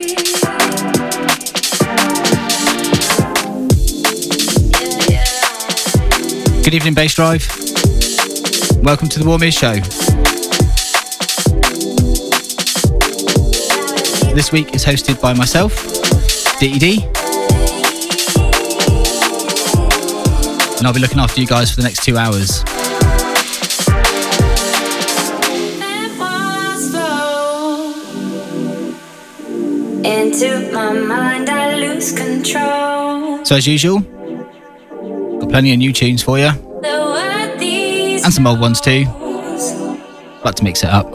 Good evening, Bassdrive. Welcome to the Warm Ears Show. This week is hosted by myself, DED. And I'll be looking after you guys for the next two hours. Into my mind, I lose control. So, as usual, got plenty of new tunes for you. And some old ones too. Like to mix it up.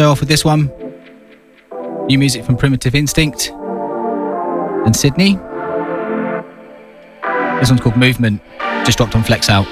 Show off with this one. New music from Primitive Instinct and Sydney. This one's called Movement, just dropped on Flex Out.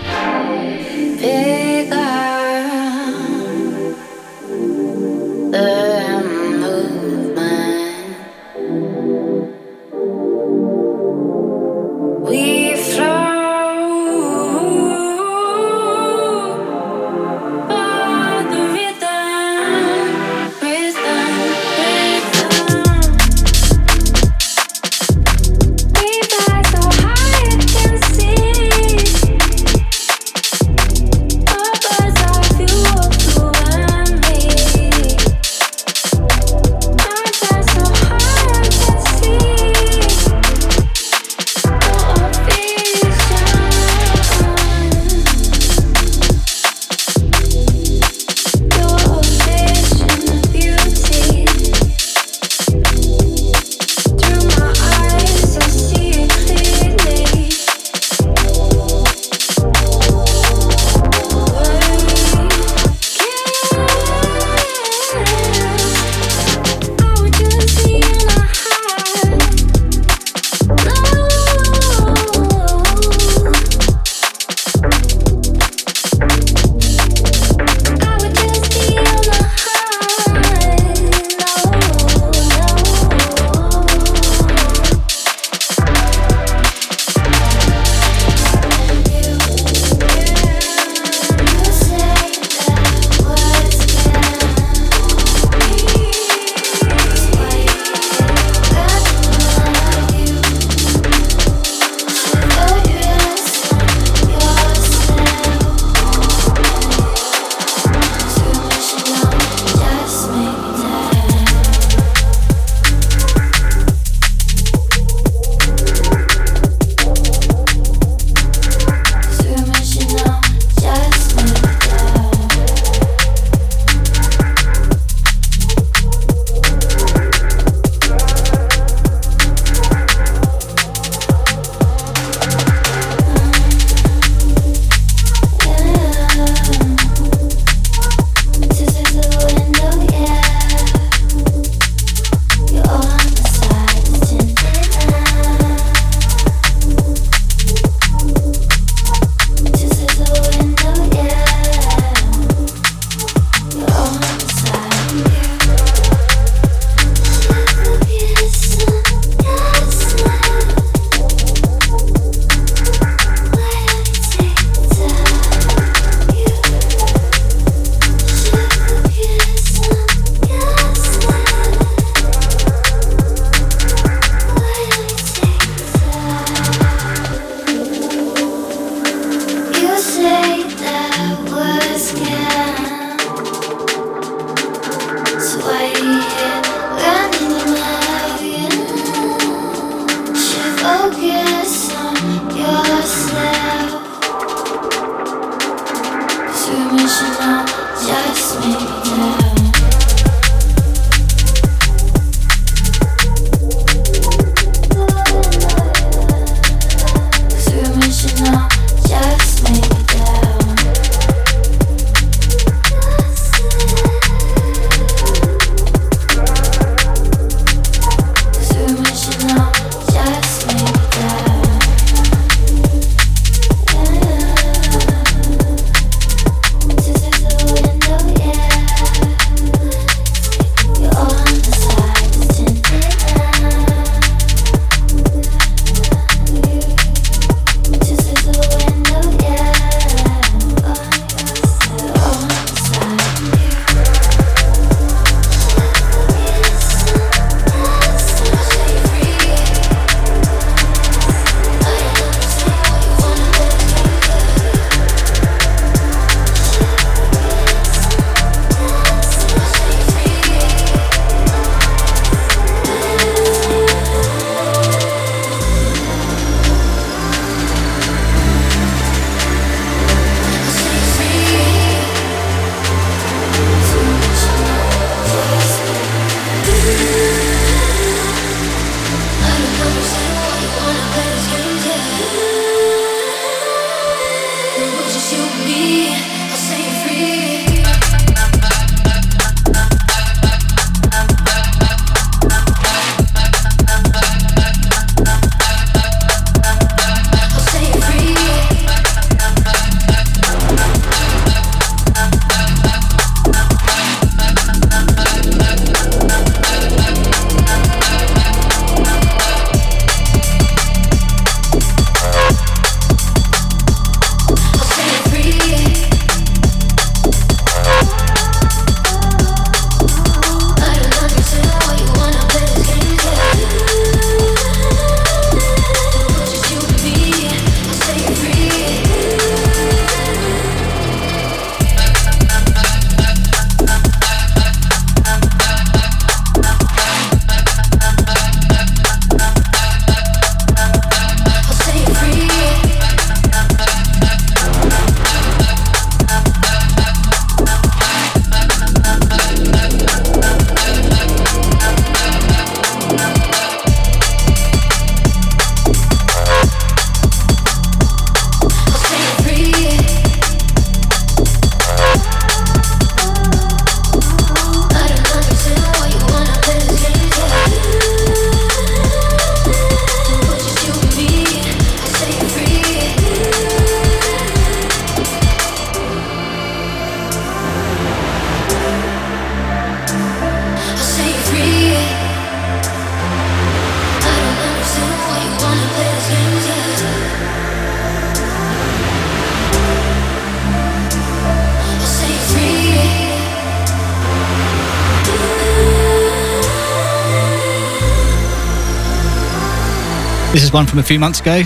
Is one from a few months ago.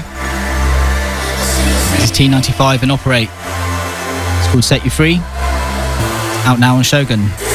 This is T95 and Operate. It's called Set You Free. Out now on Shogun.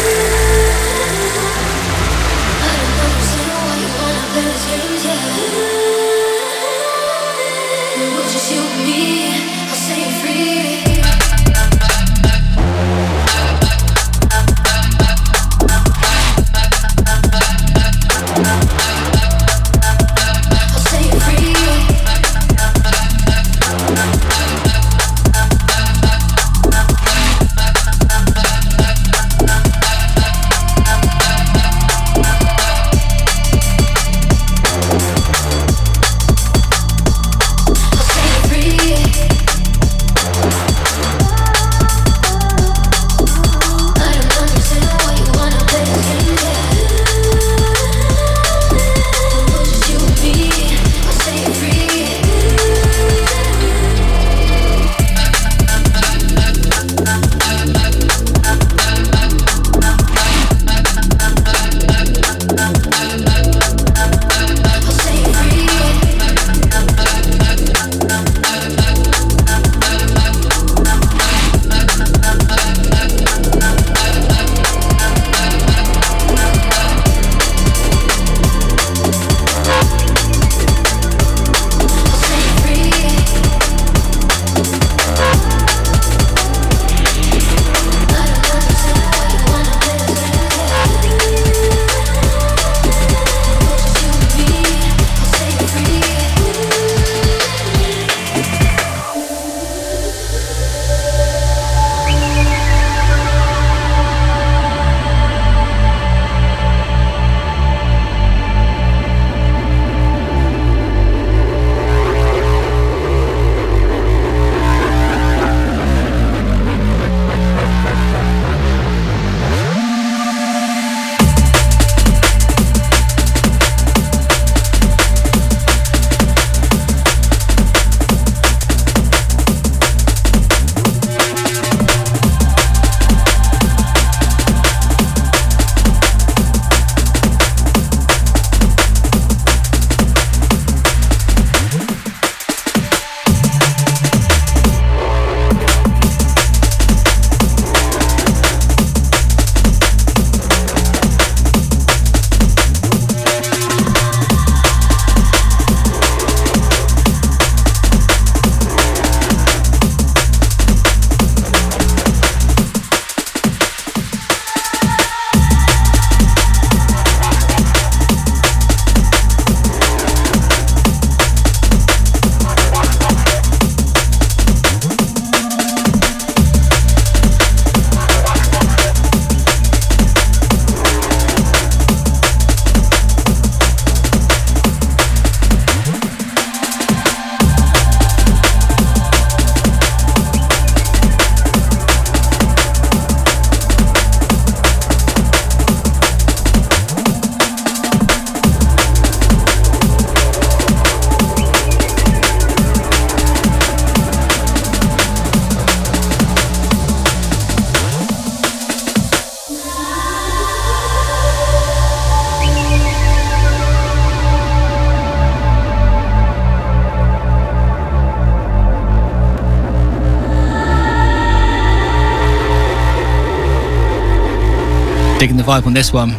Vibe on this one.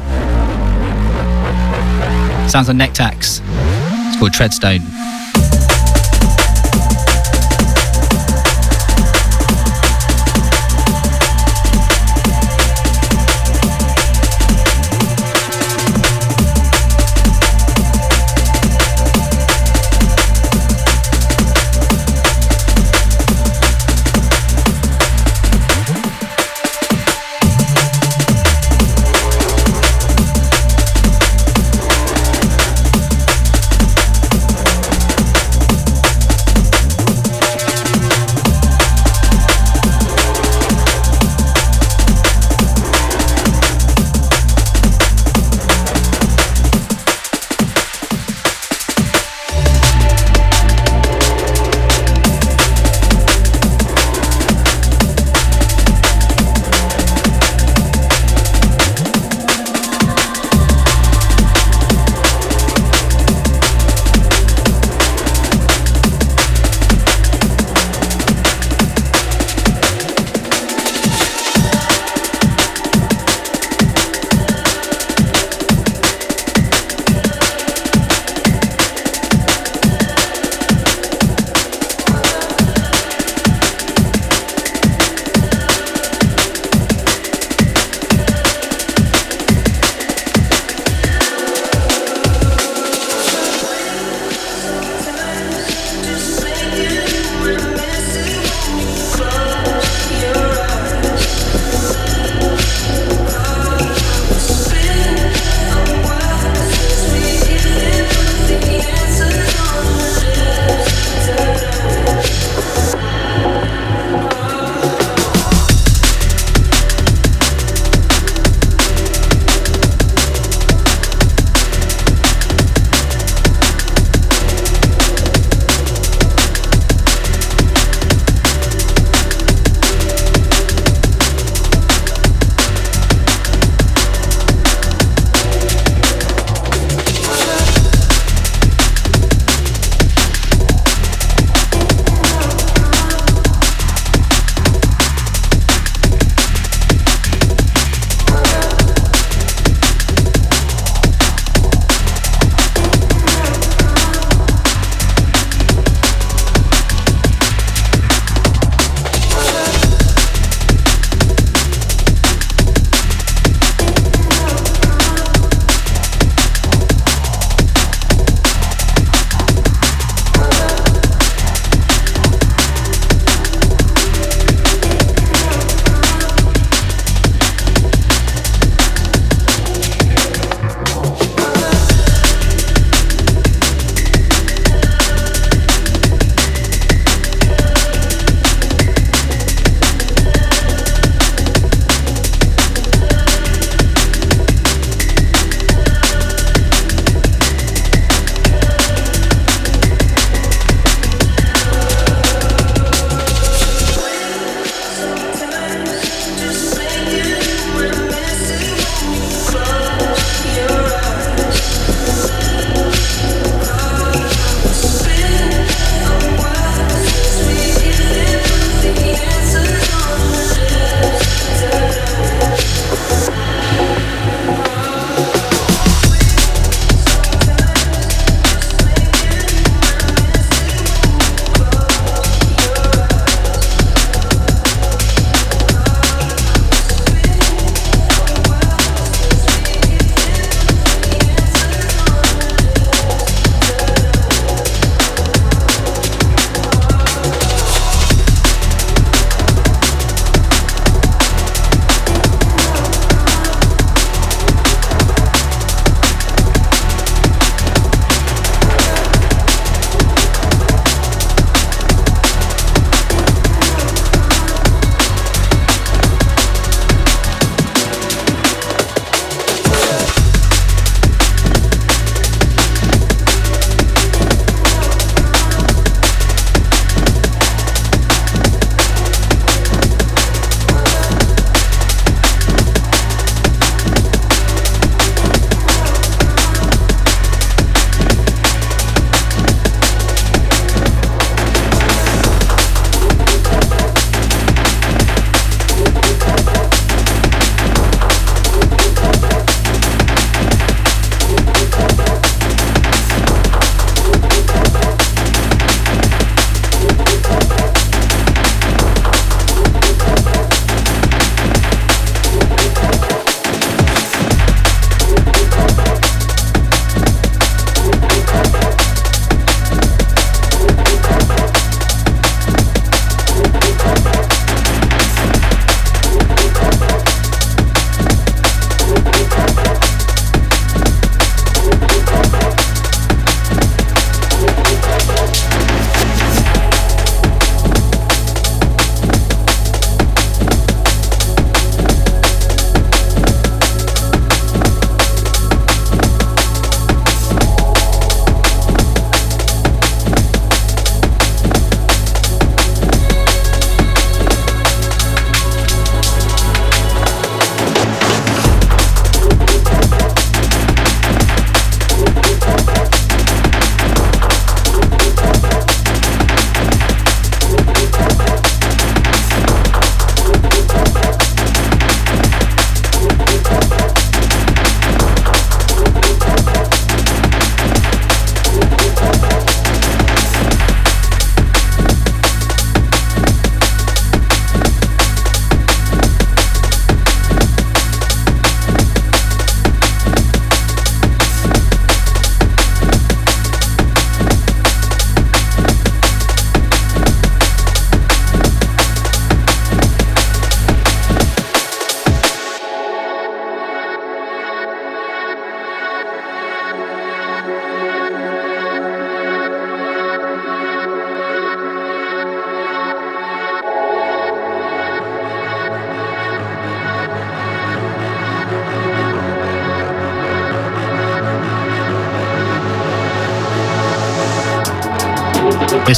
Sounds like Nectax. It's called Treadstone.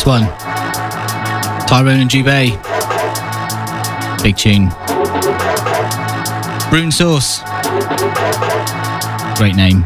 this one. Tyrone and Jubei. Big tune. Brune Source. Great name.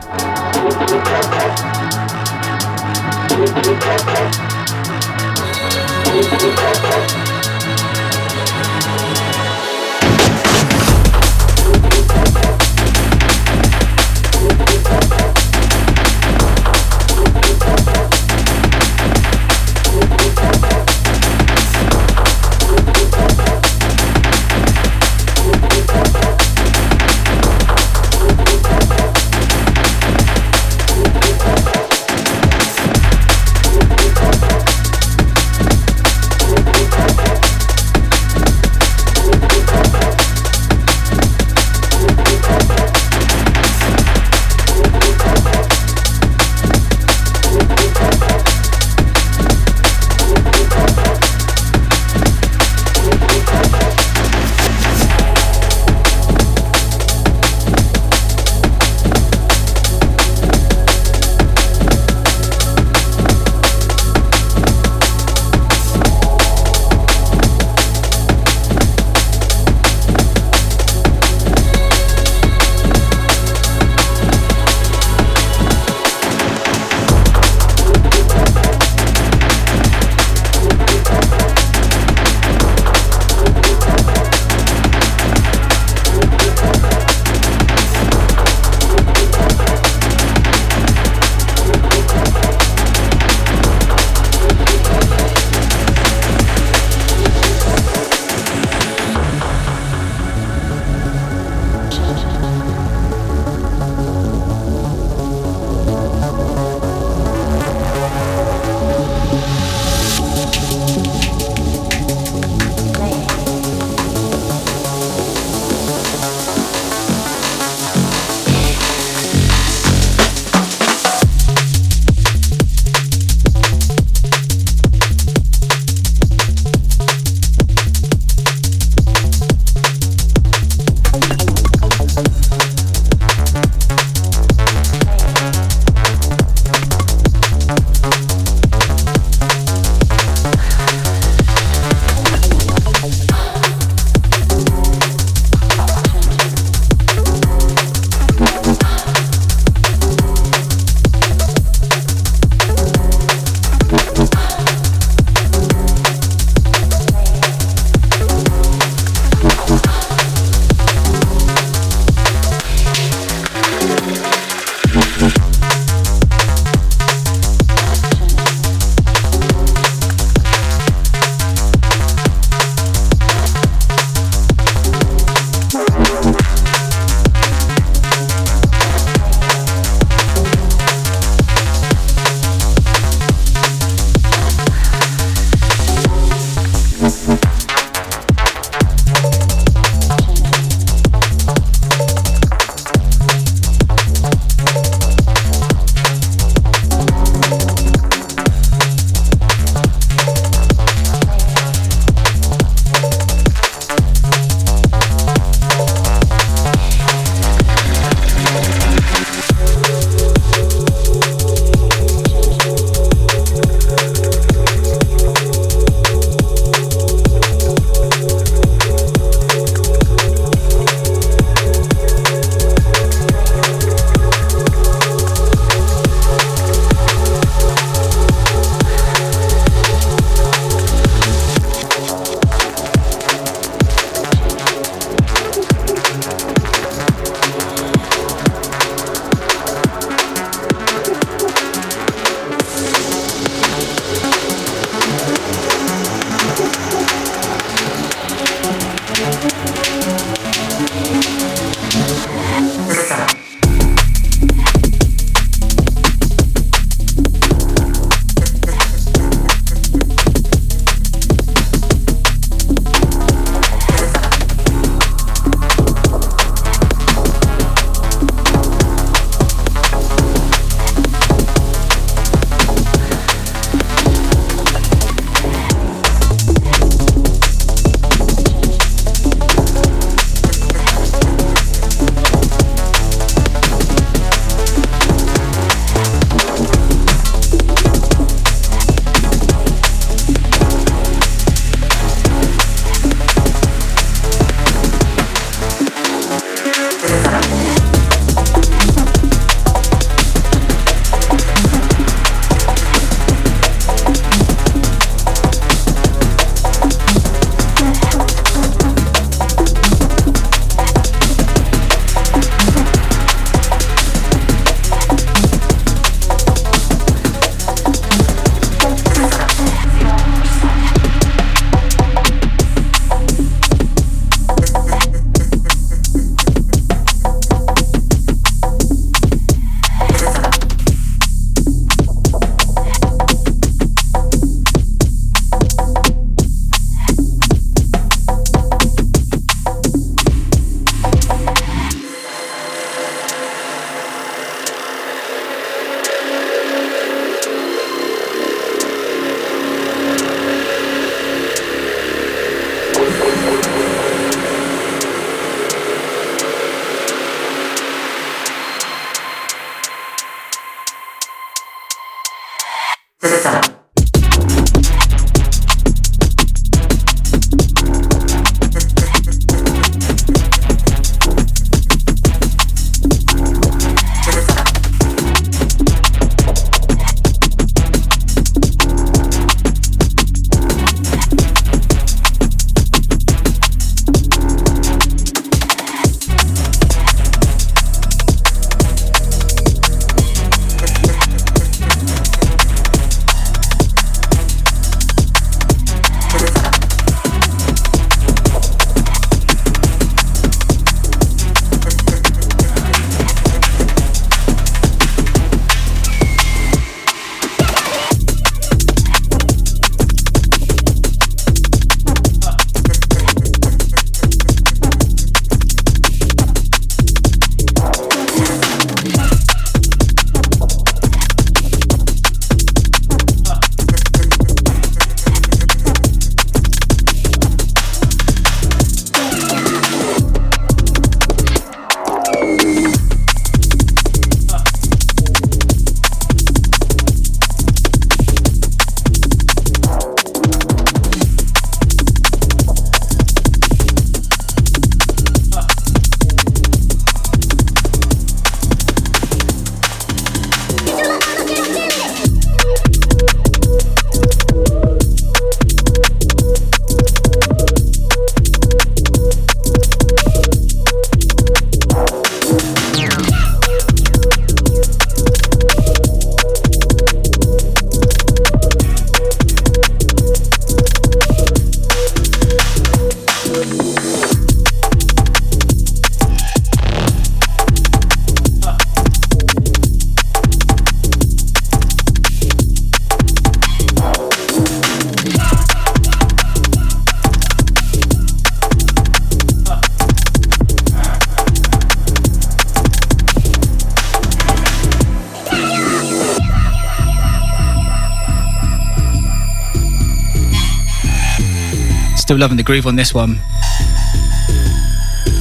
Still loving the groove on this one.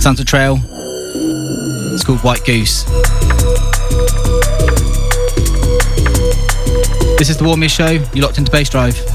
Of Trail. It's called White Goose. This is the Warm Ears Show. You're locked into Bassdrive.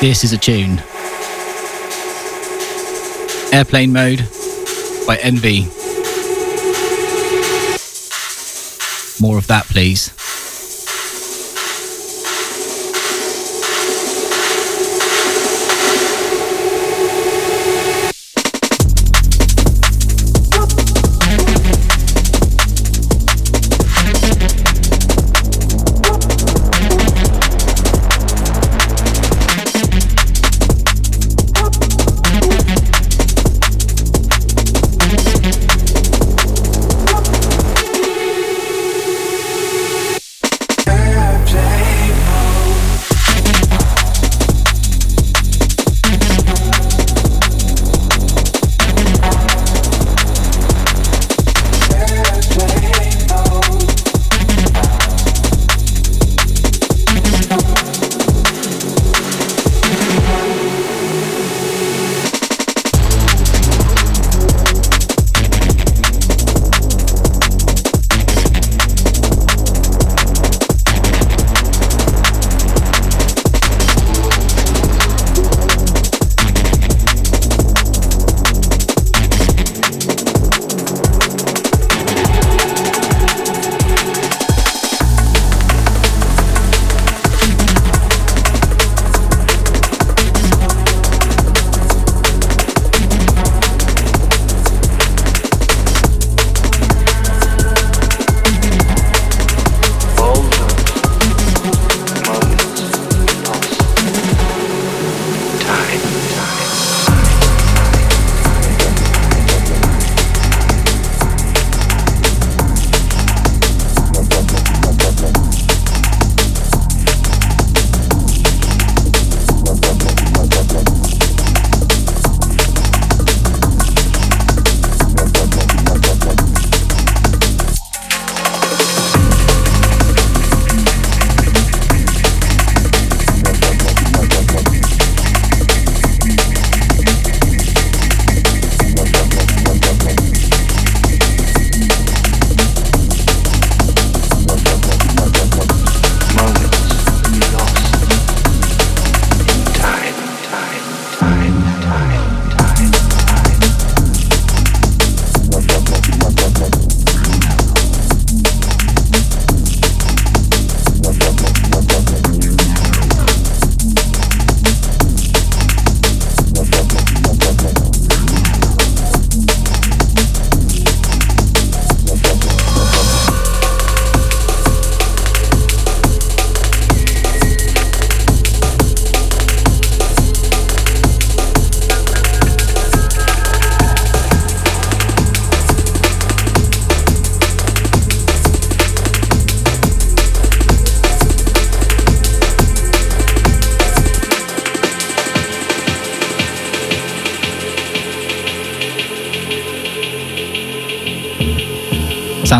This is a tune. Airplane Mode by Envy. More of that, please.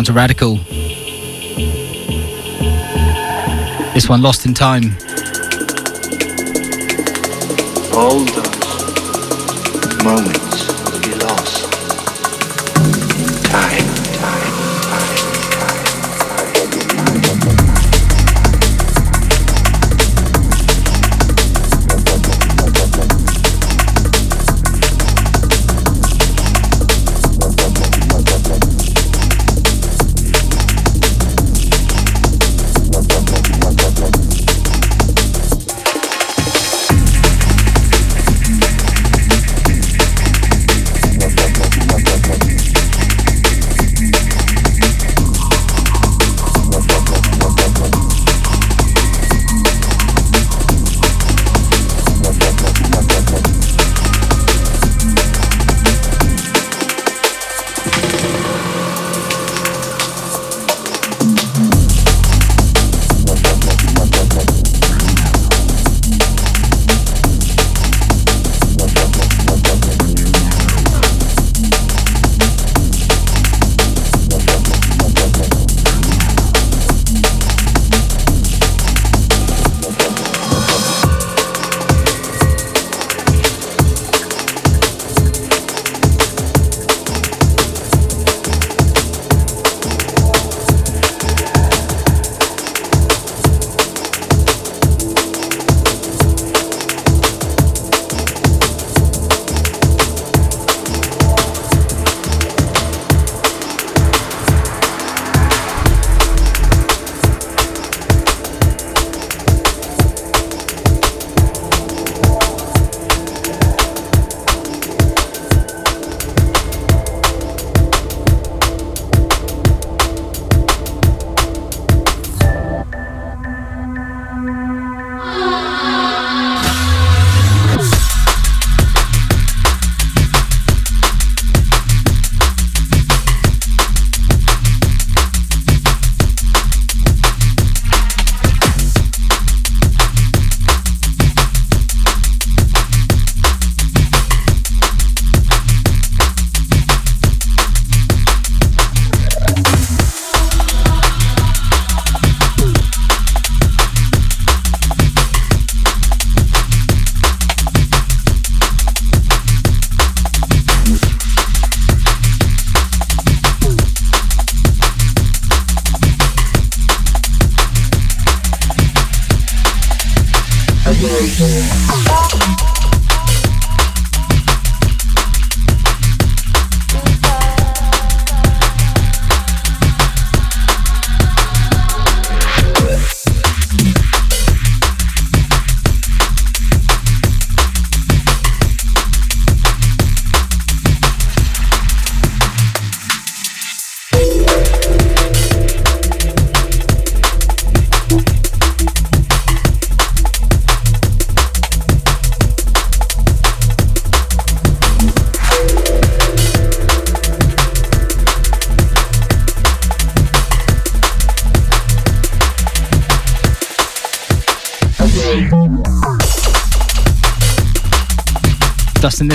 Sound to radical. This one, Lost in Time. All those moments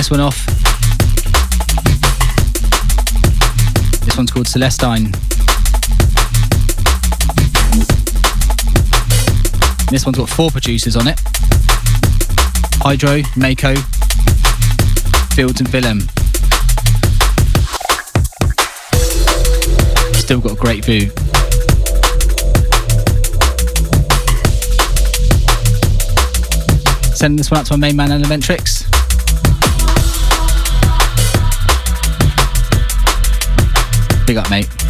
this one off. This one's called Celestine. This one's got four producers on it Hydro, Mako, Fields, and Villem. Still got a great view. Sending this one out to my main man, Elementrix. Big up, mate.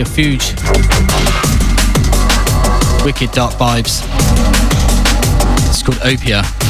Fuge. Wicked dark vibes. It's called Opia.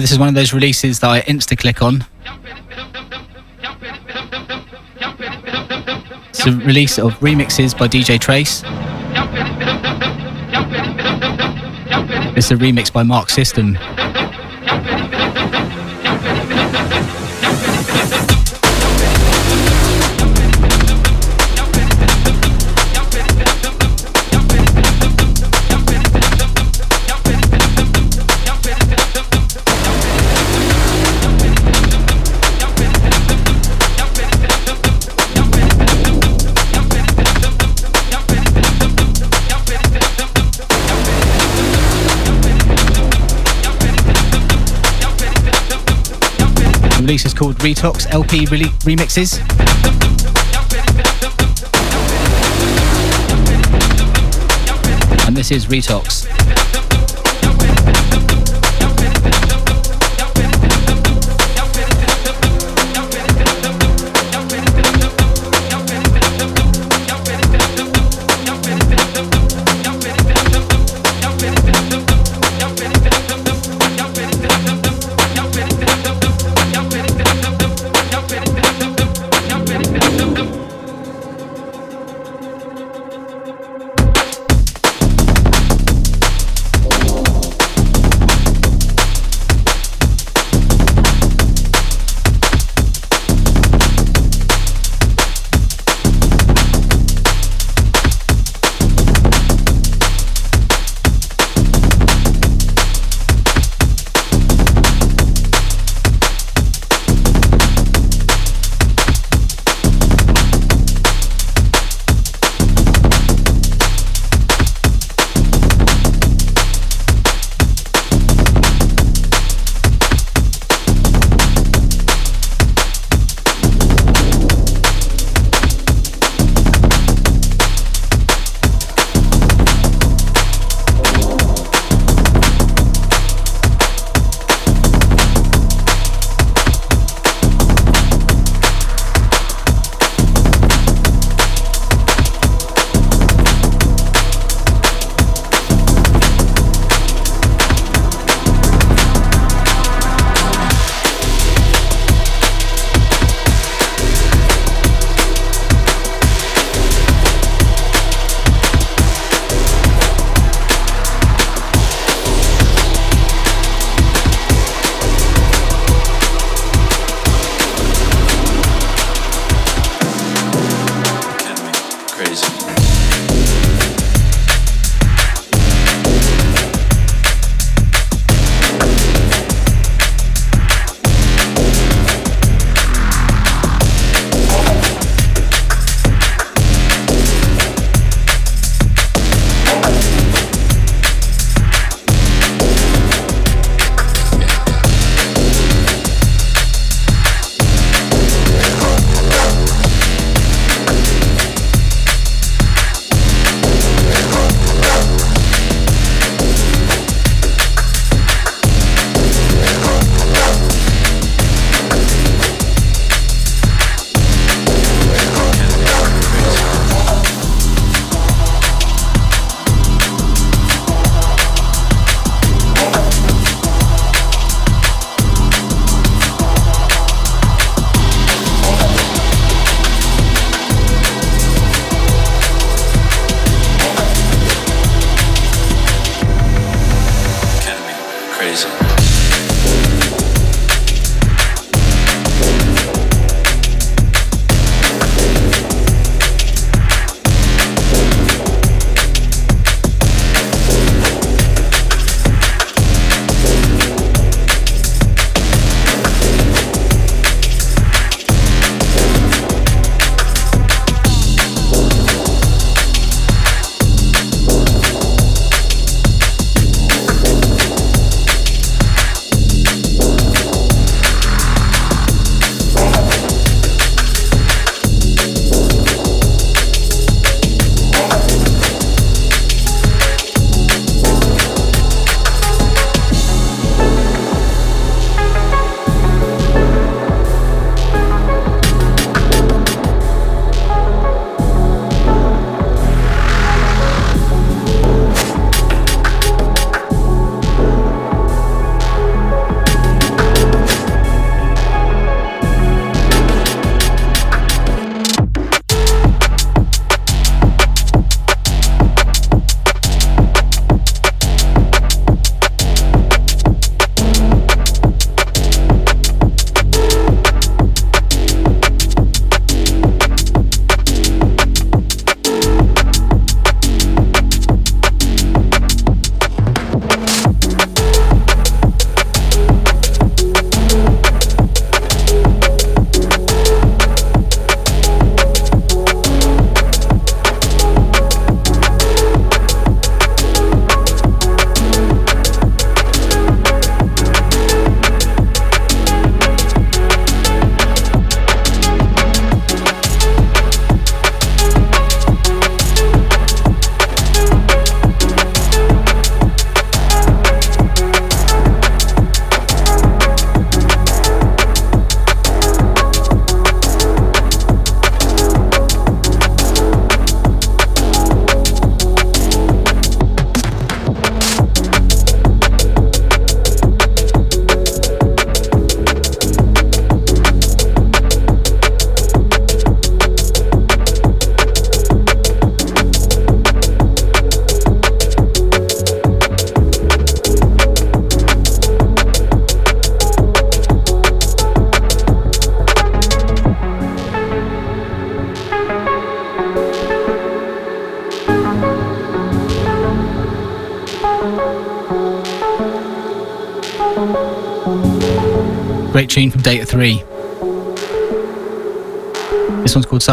So this is one of those releases that I insta click on. It's a release of remixes by DJ Trace. It's a remix by Mark System. Called Retox LP re- Remixes. And this is Retox.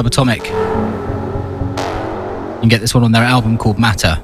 Subatomic. You can get this one on their album called Matter.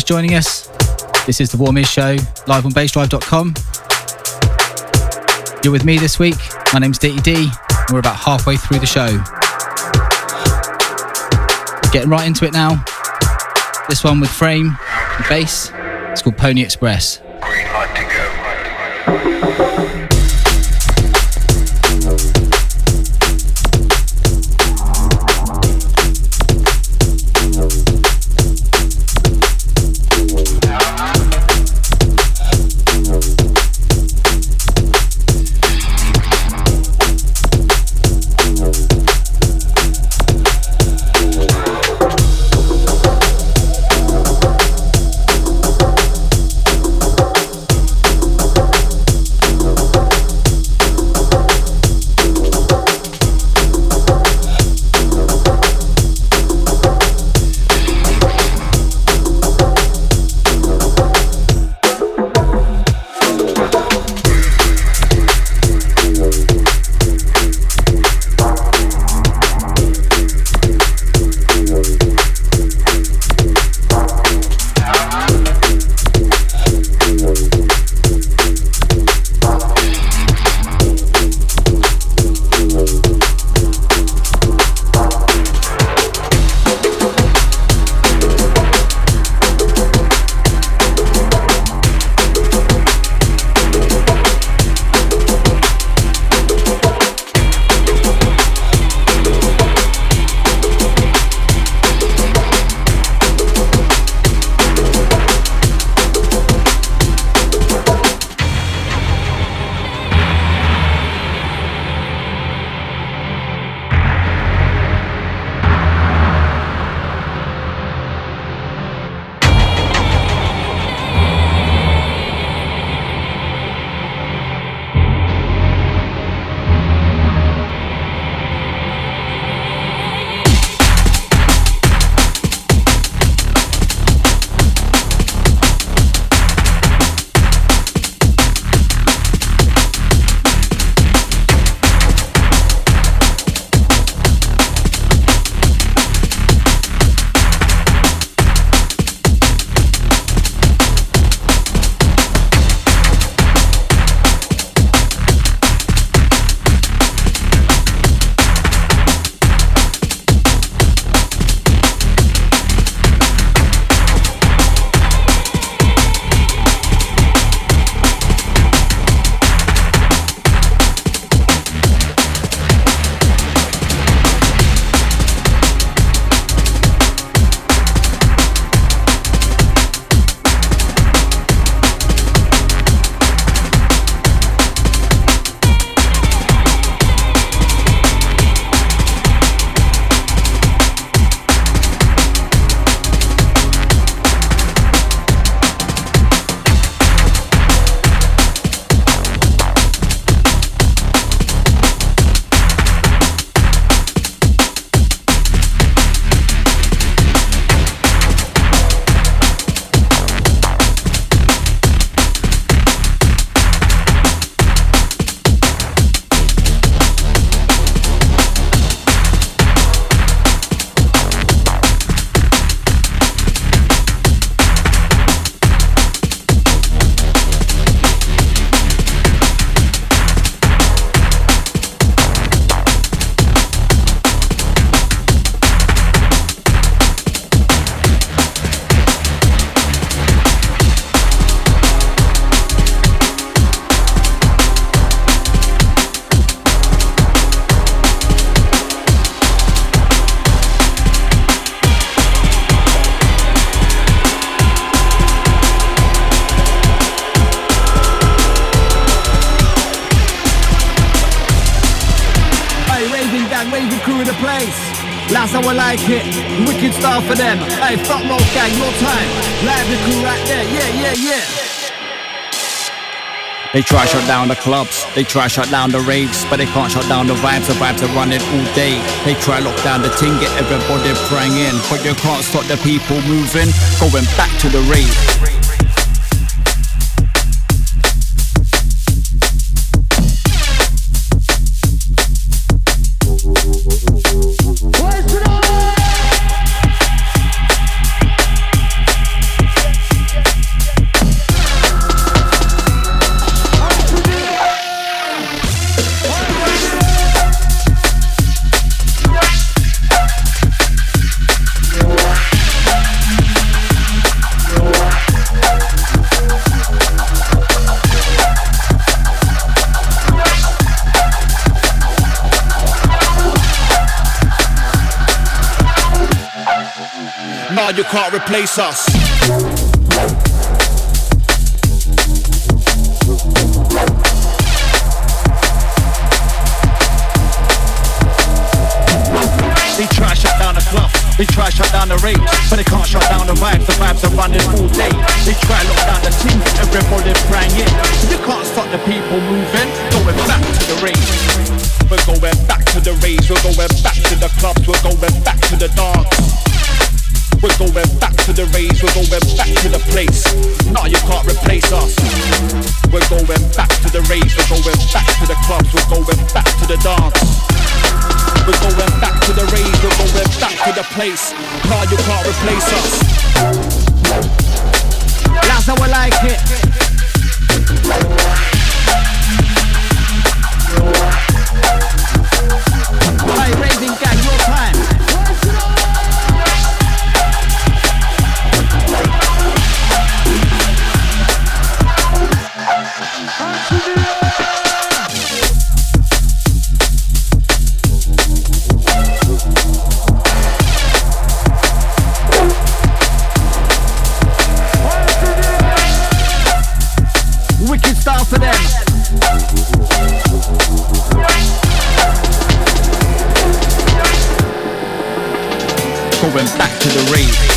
Just joining us, this is the Warm Show, live on bassdrive.com. You're with me this week. My name's Ditty D, and we're about halfway through the show. Getting right into it now. This one with frame and bass. It's called Pony Express. That's down the clubs, they try shut down the raves, but they can't shut down the vibes. The vibes are running all day. They try lock down the ting, get everybody praying in, but you can't stop the people moving, going back to the rave. Can't us. They try shut down the club, they try shut down the rave, but they can't shut down the vibes. The vibes are running all day. They try lock down the team, everybody praying in. You can't stop the people moving, going back to the rave. We're going back to the raves, we're going back to the clubs, we're going back to the dance. We're going back to the rays, we're going back to the place. Nah, you can't replace us. We're going back to the rays, we're going back to the clubs, we're going back to the dance. We're going back to the rays, we're going back to the place. Nah, you can't replace us. That's how I like it. You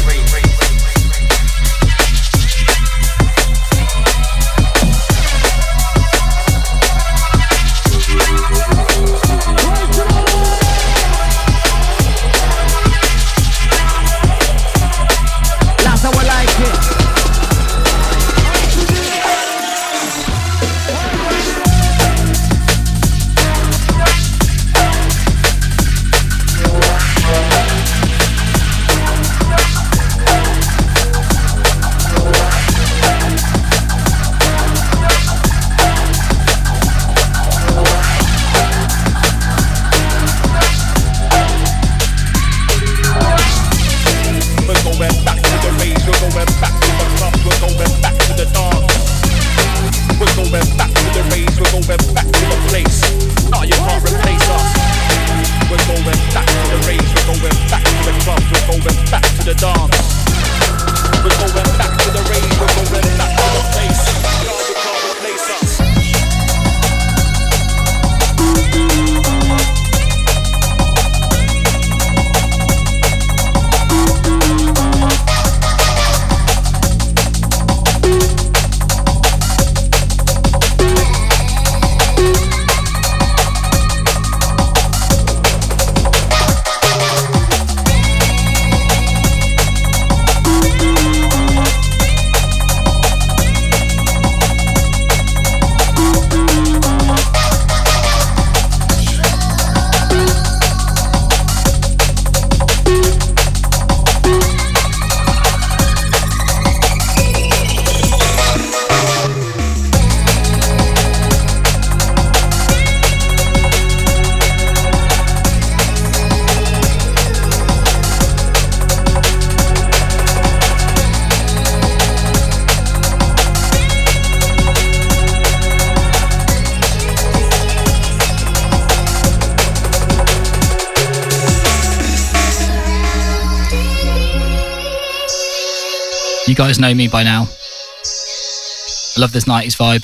guys know me by now. I love this 90s vibe.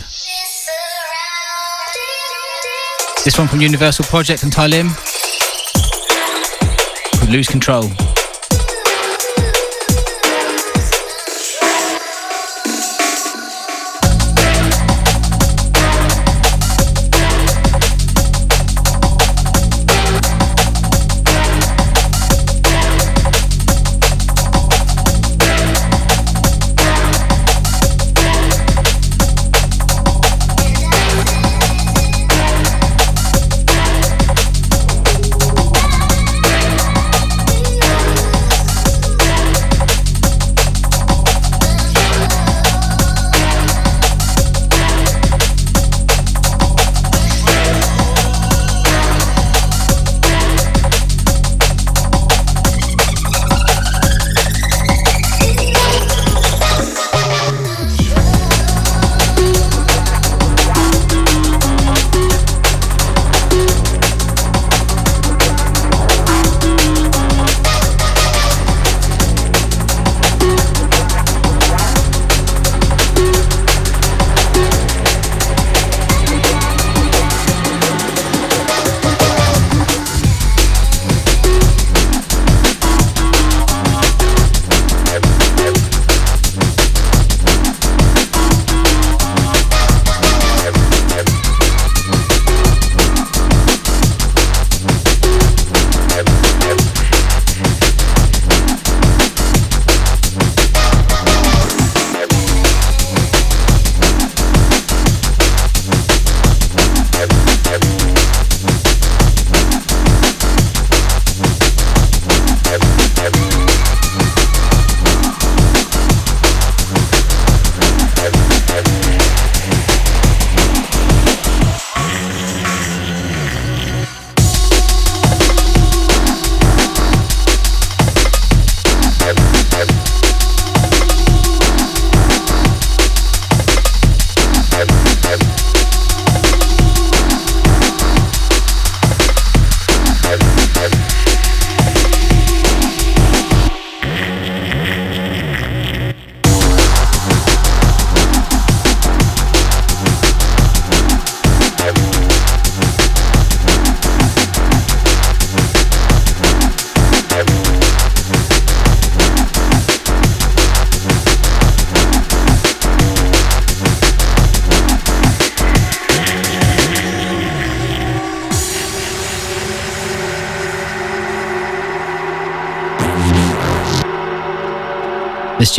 This one from Universal Project and Ty Lim. Lose Control.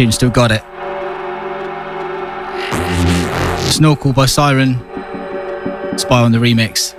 Still got it. Snorkel by Siren. Spy on the remix.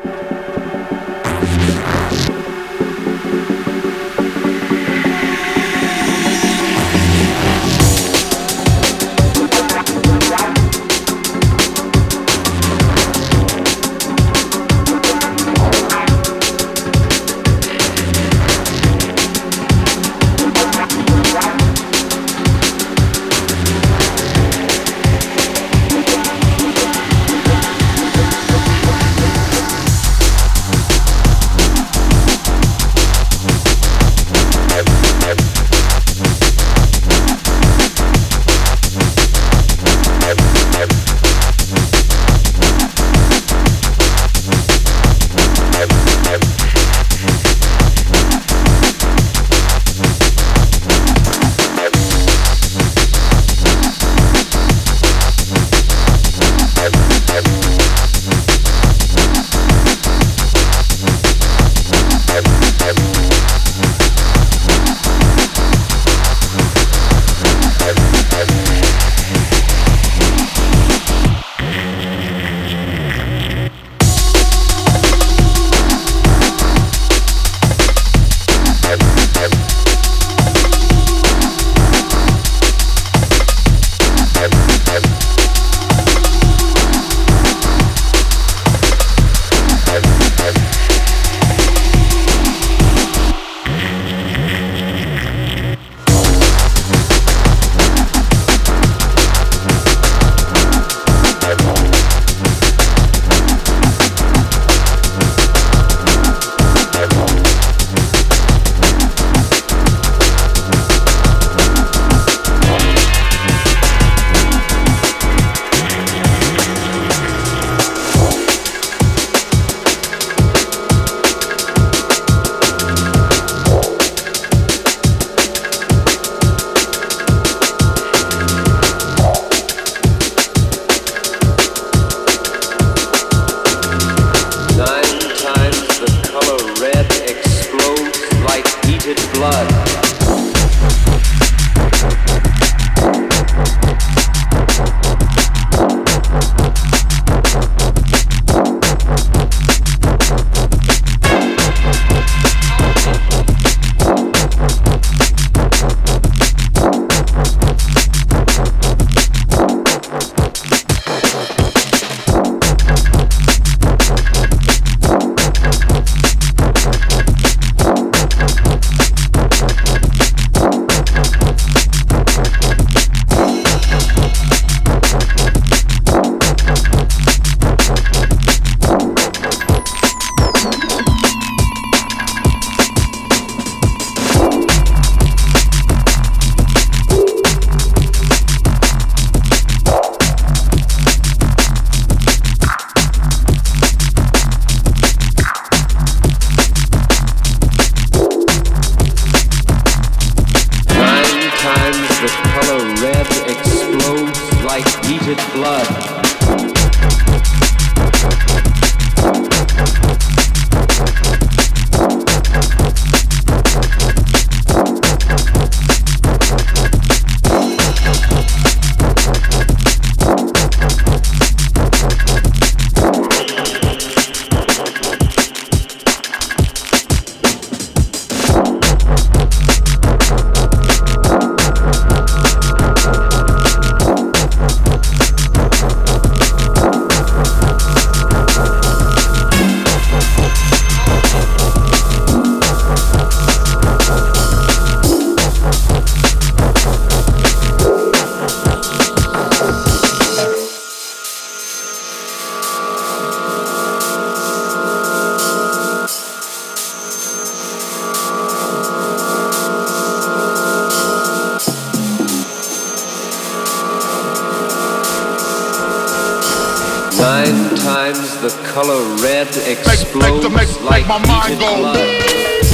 Nine times the color red explodes make, make, make, like my mind go. blood.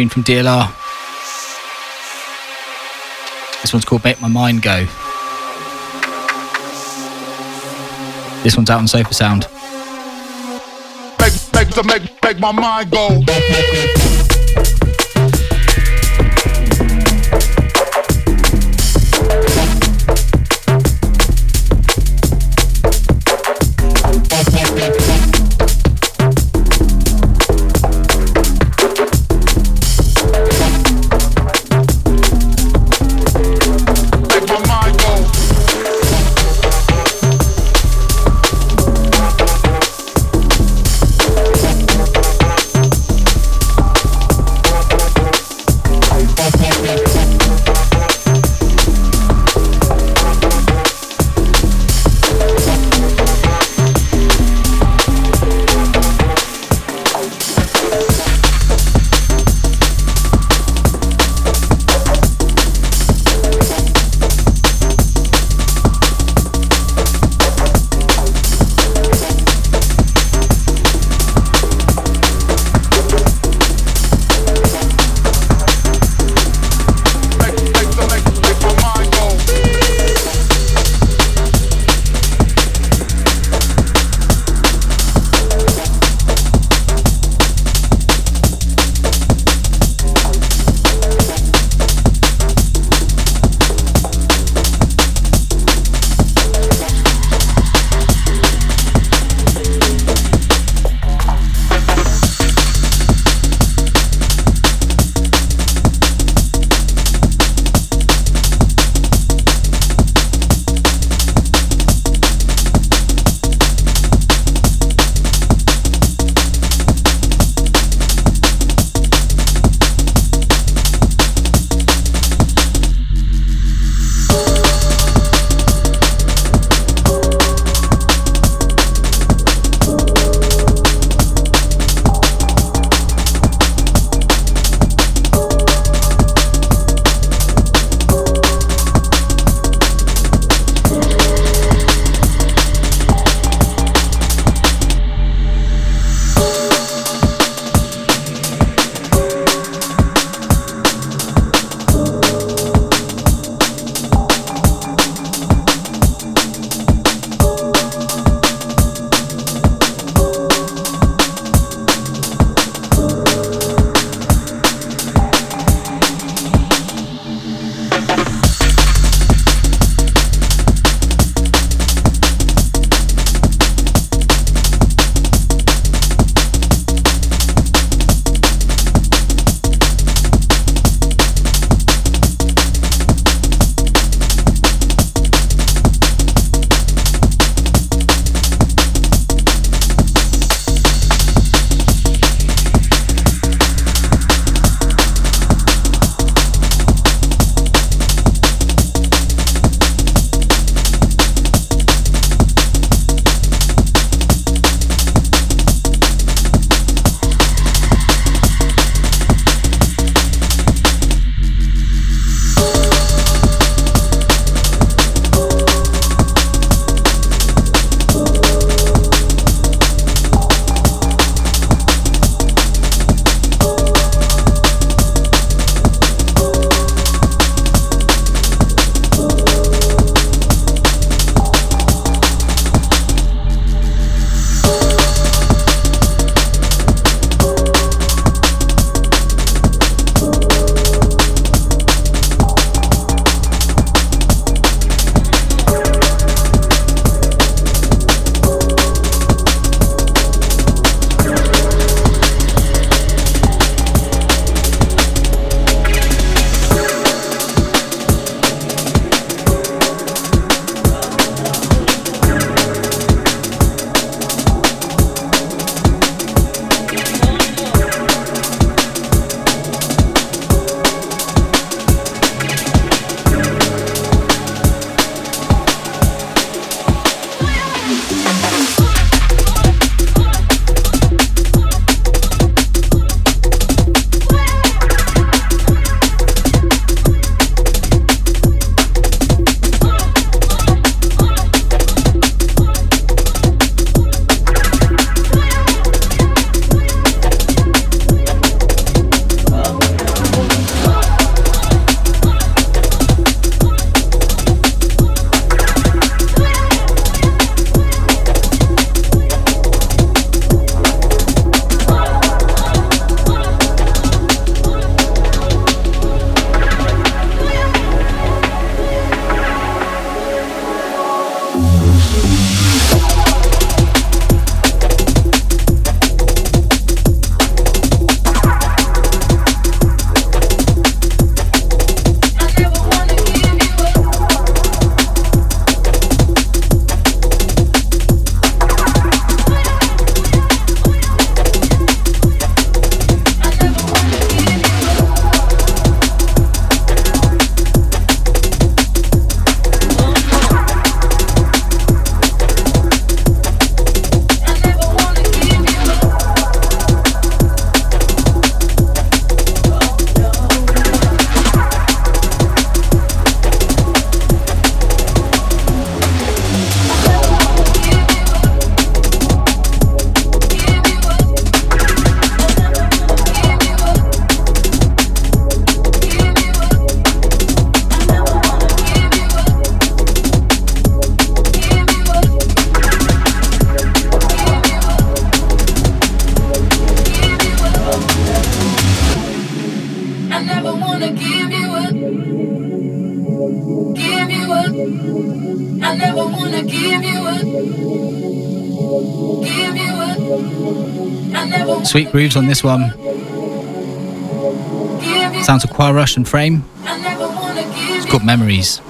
Tune from DLR. This one's called Make My Mind Go. This one's out on Sofa Sound. Make, make, make, make my mind go. Sweet grooves on this one. Sounds of Choir Rush and Frame. It's called Memories.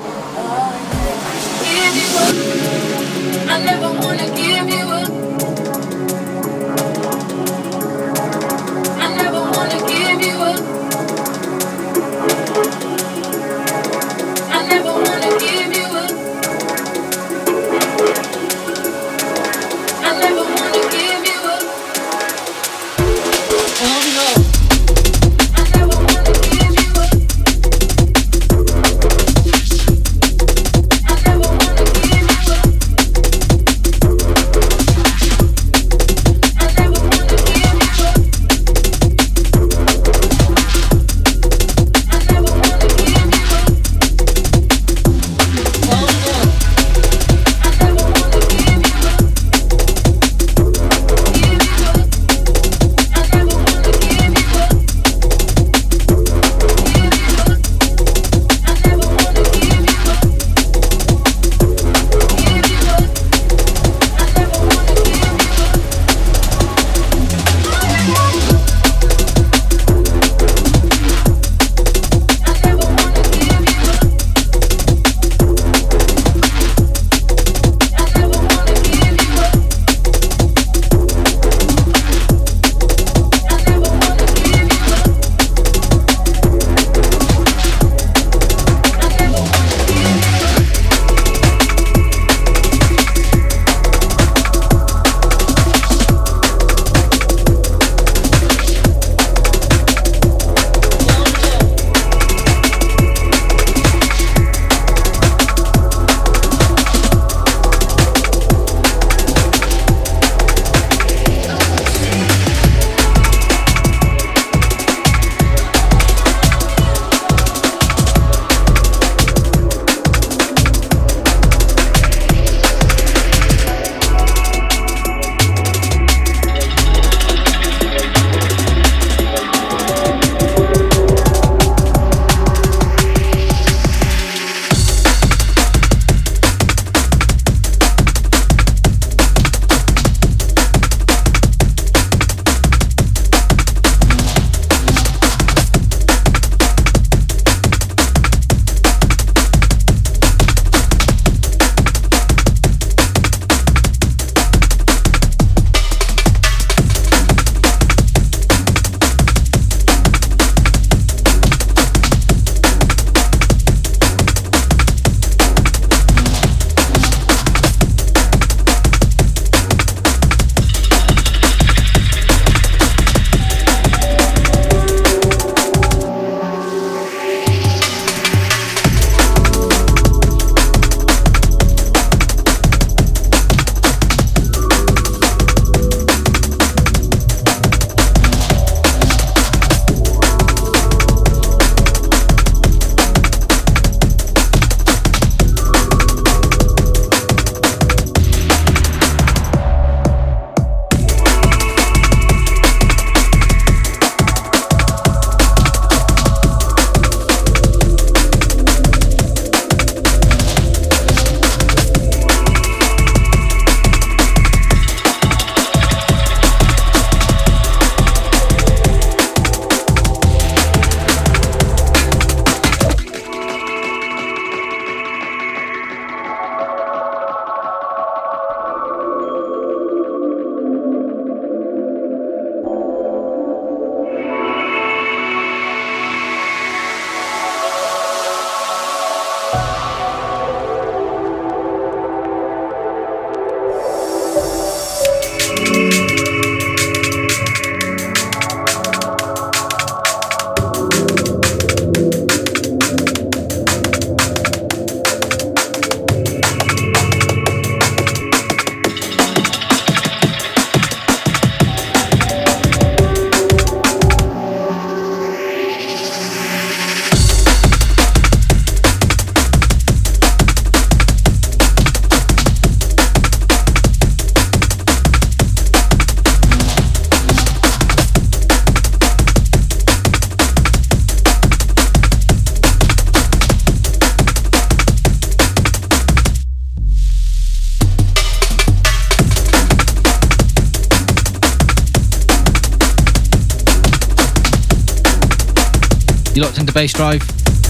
Drive.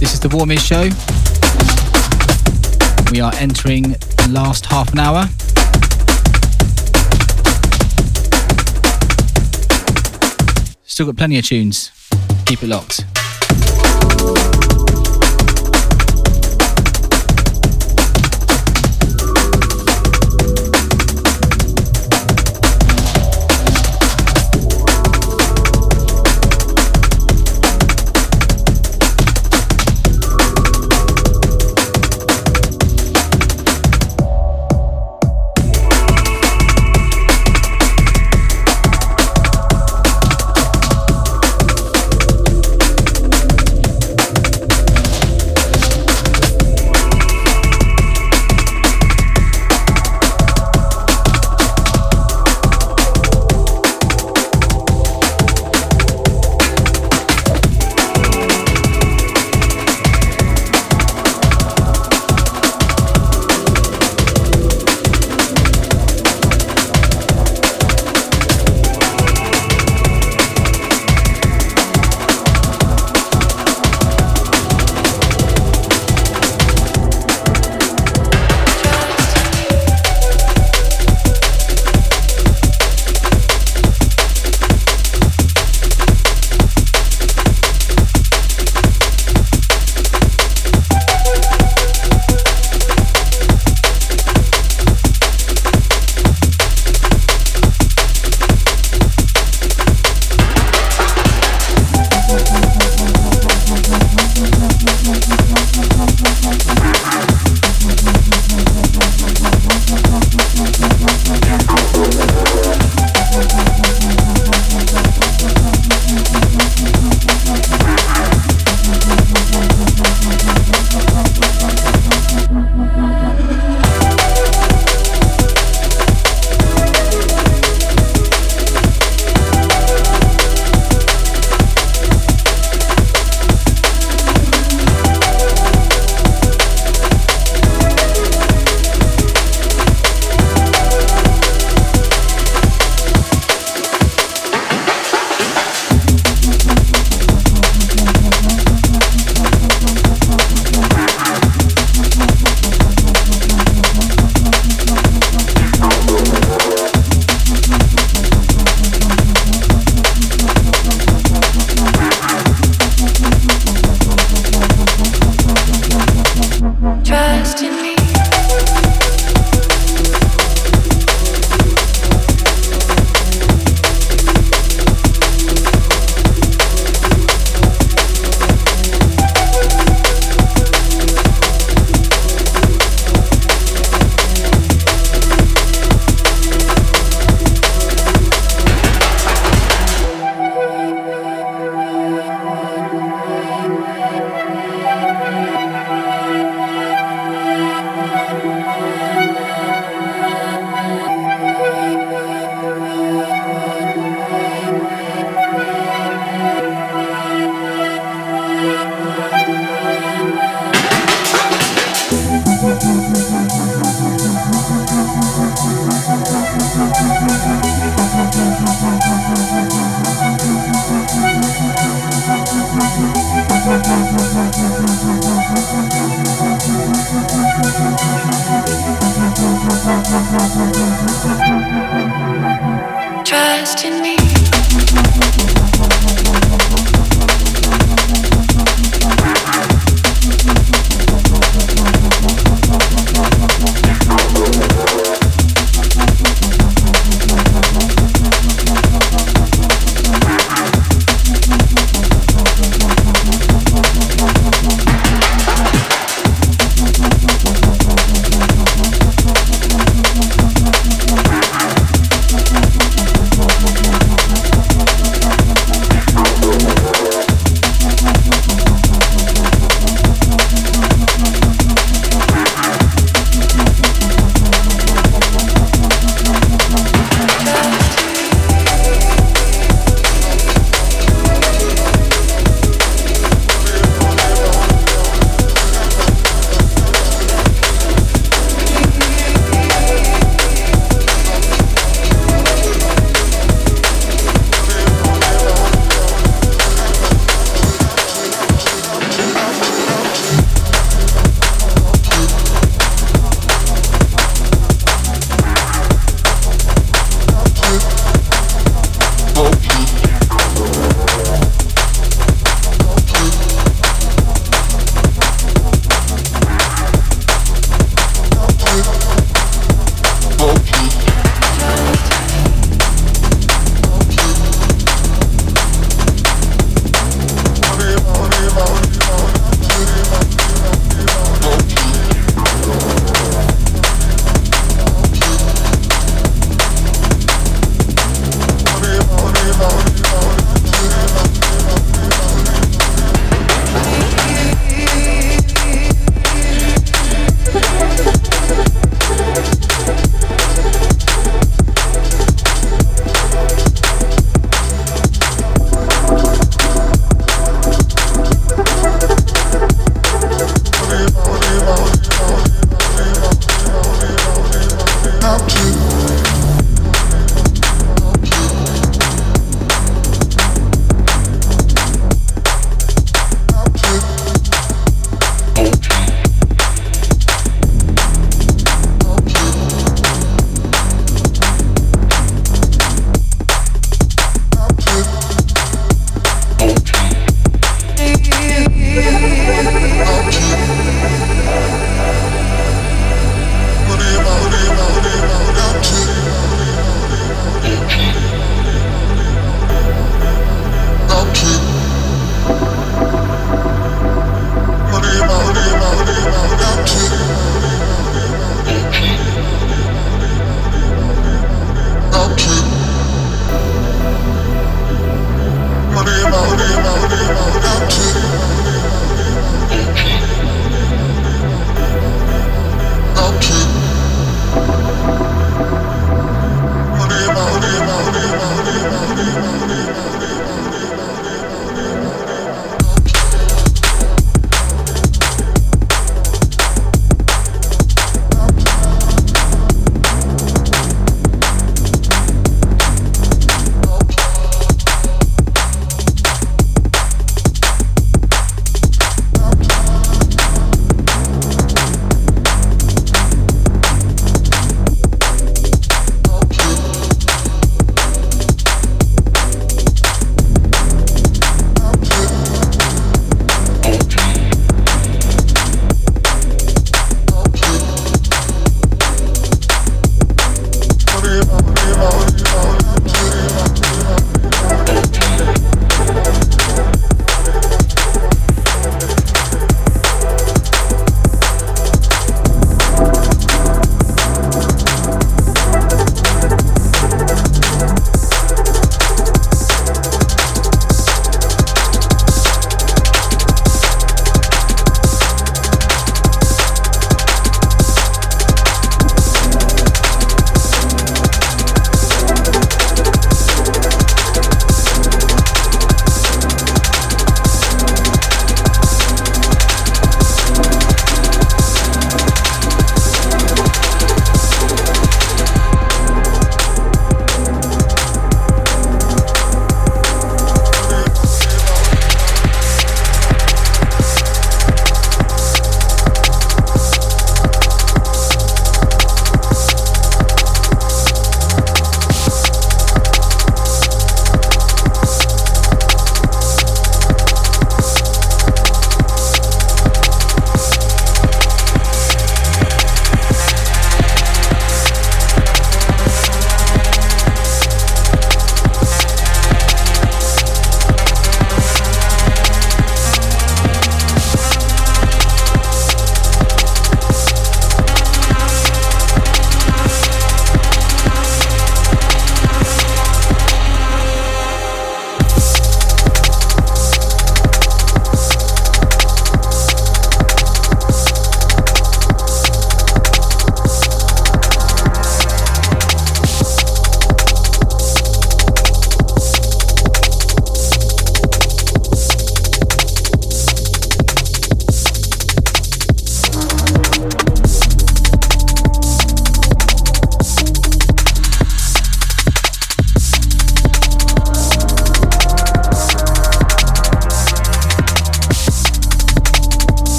This is the Warm Ears Show. We are entering the last half an hour. Still got plenty of tunes. Keep it locked.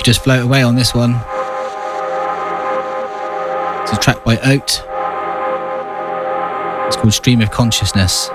Could just float away on this one. It's a track by Oat. It's called Stream of Consciousness.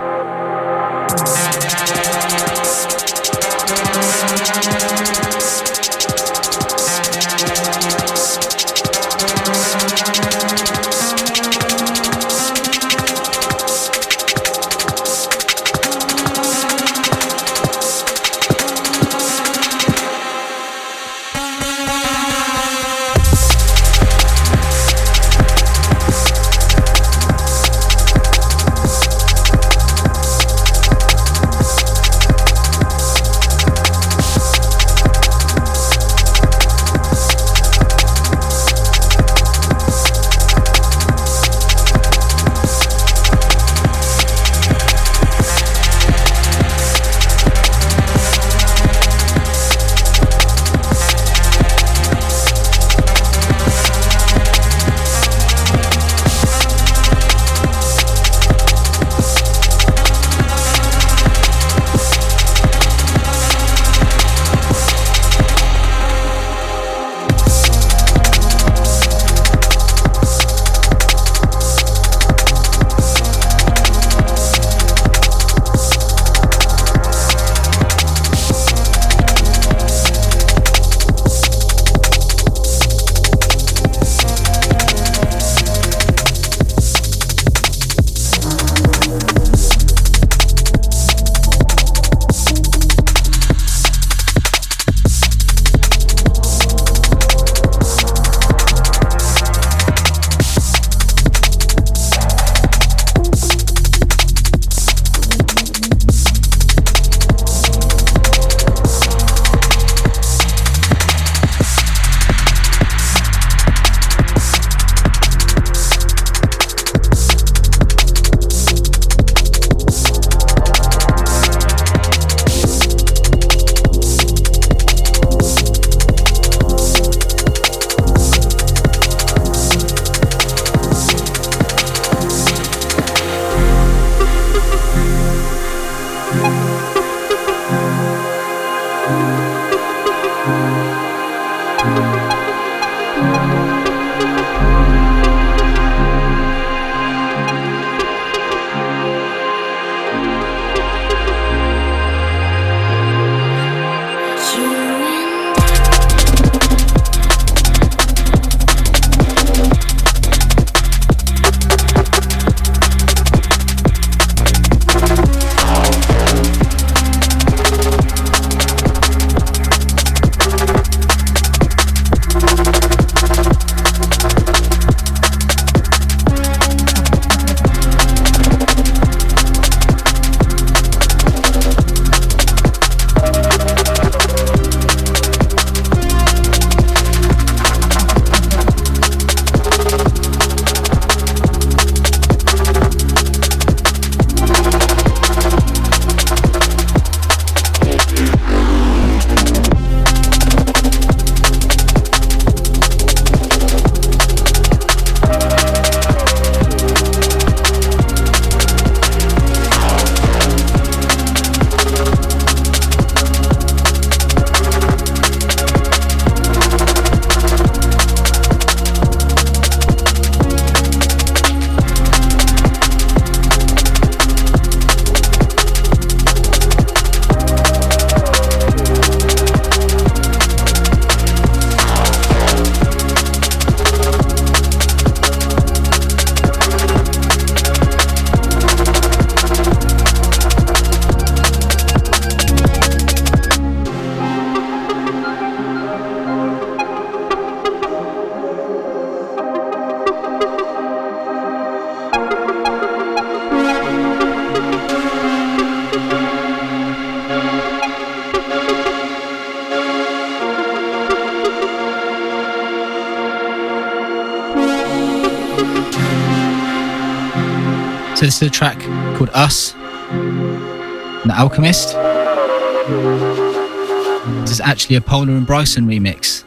Actually a Polar and Bryson remix.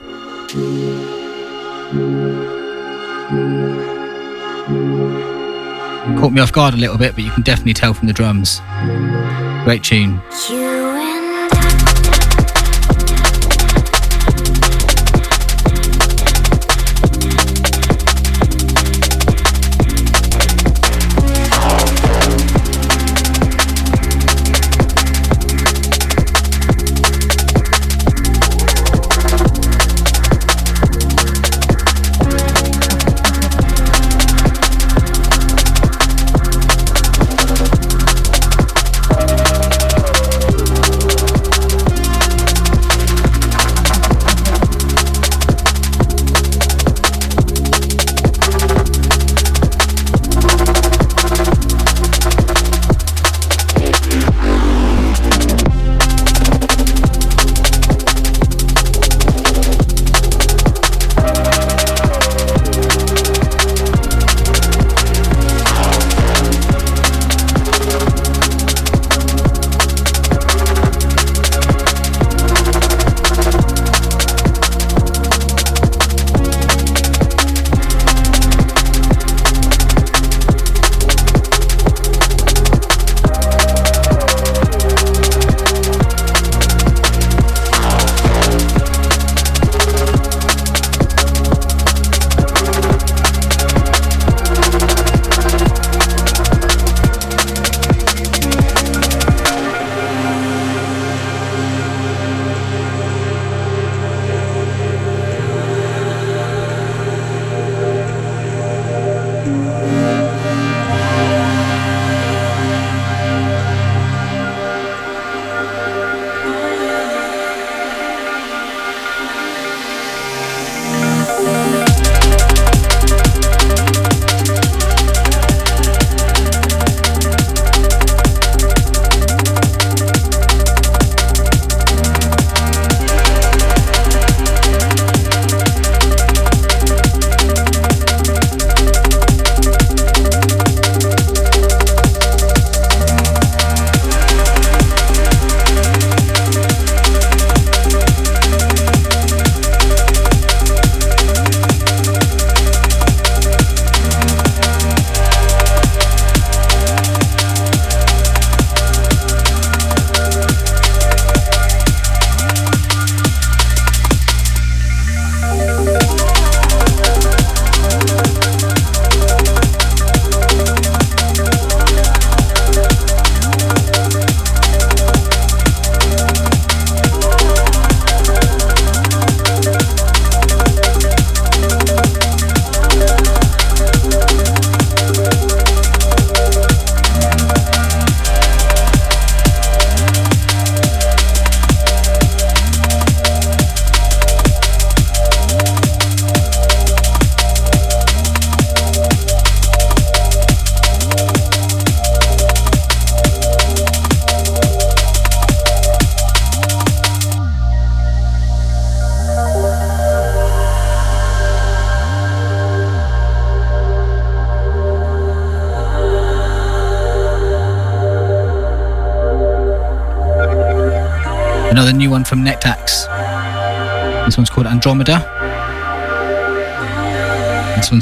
Caught me off guard a little bit, but you can definitely tell from the drums. Great tune.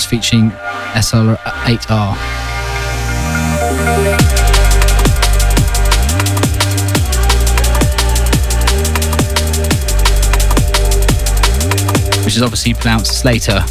Featuring SL8R. Which is obviously pronounced Slater.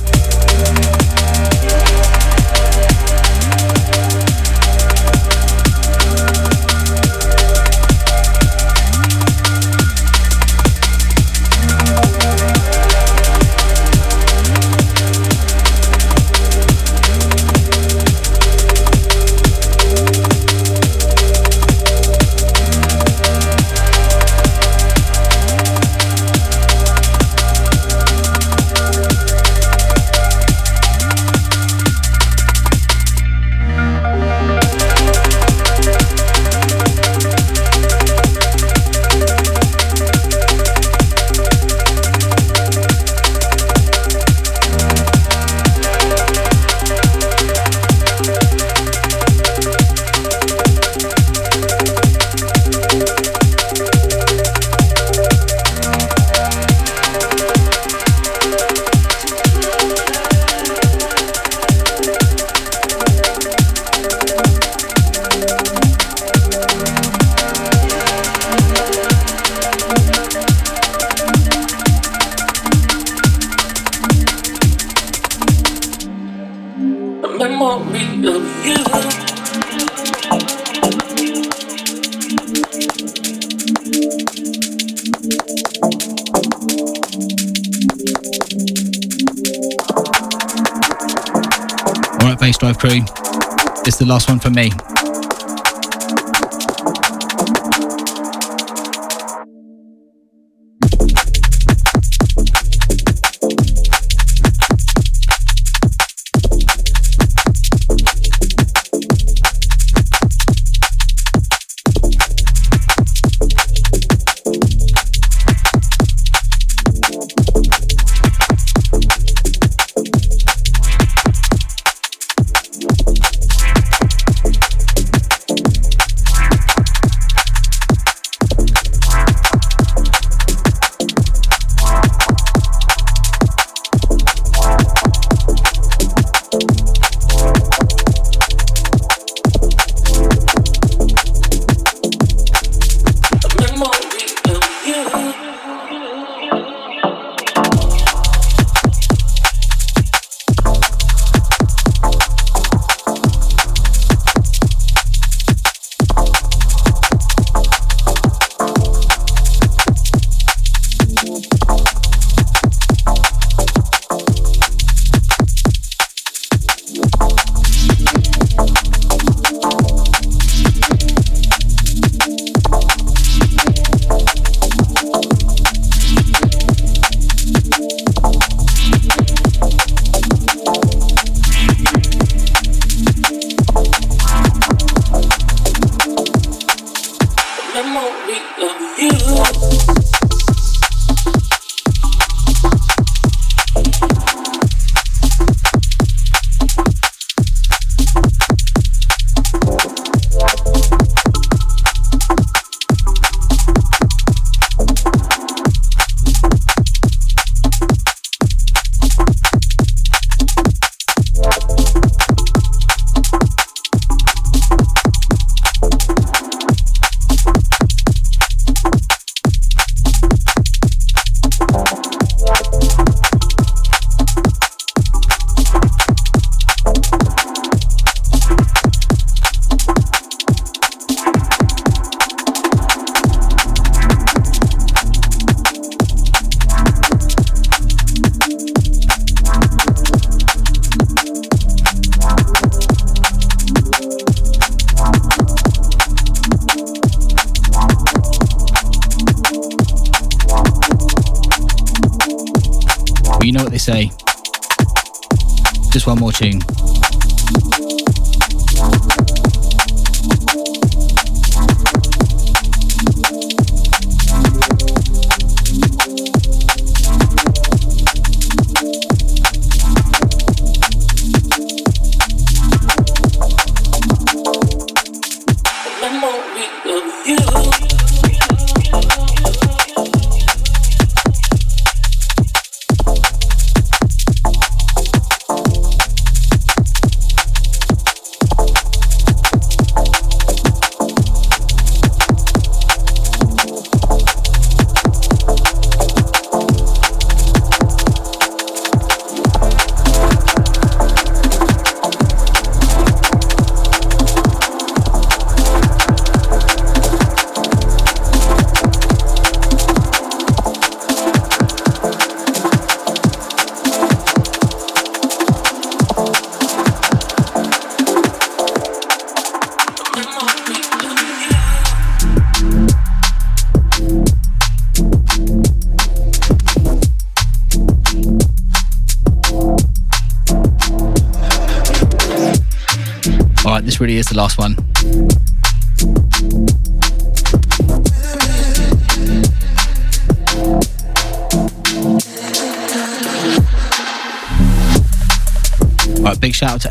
Just one more tune.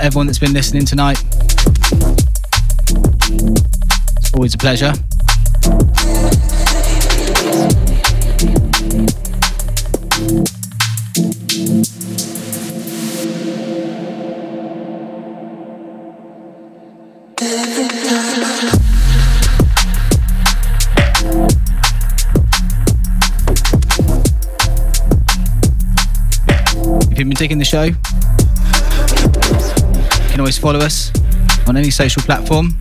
Everyone that's been listening tonight. It's always a pleasure. If you've been digging the show, always follow us on any social platform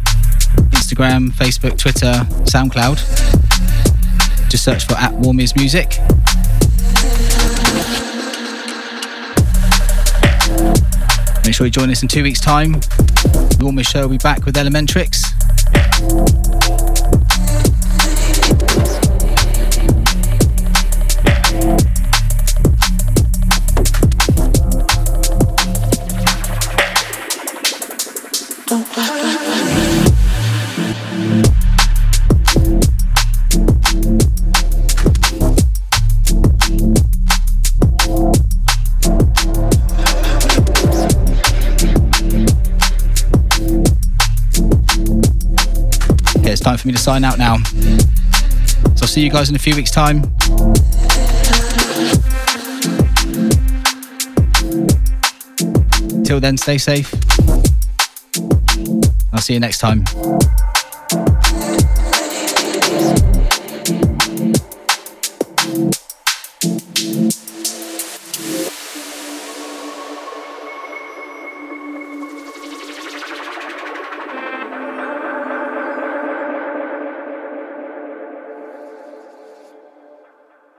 Instagram, Facebook, Twitter, SoundCloud. Just search for at Warm Ears Music. Make sure you join us in two weeks' time. The Show will be back with Elementrix. For me to sign out now. So I'll see you guys in a few weeks' time. Till then, stay safe. I'll see you next time.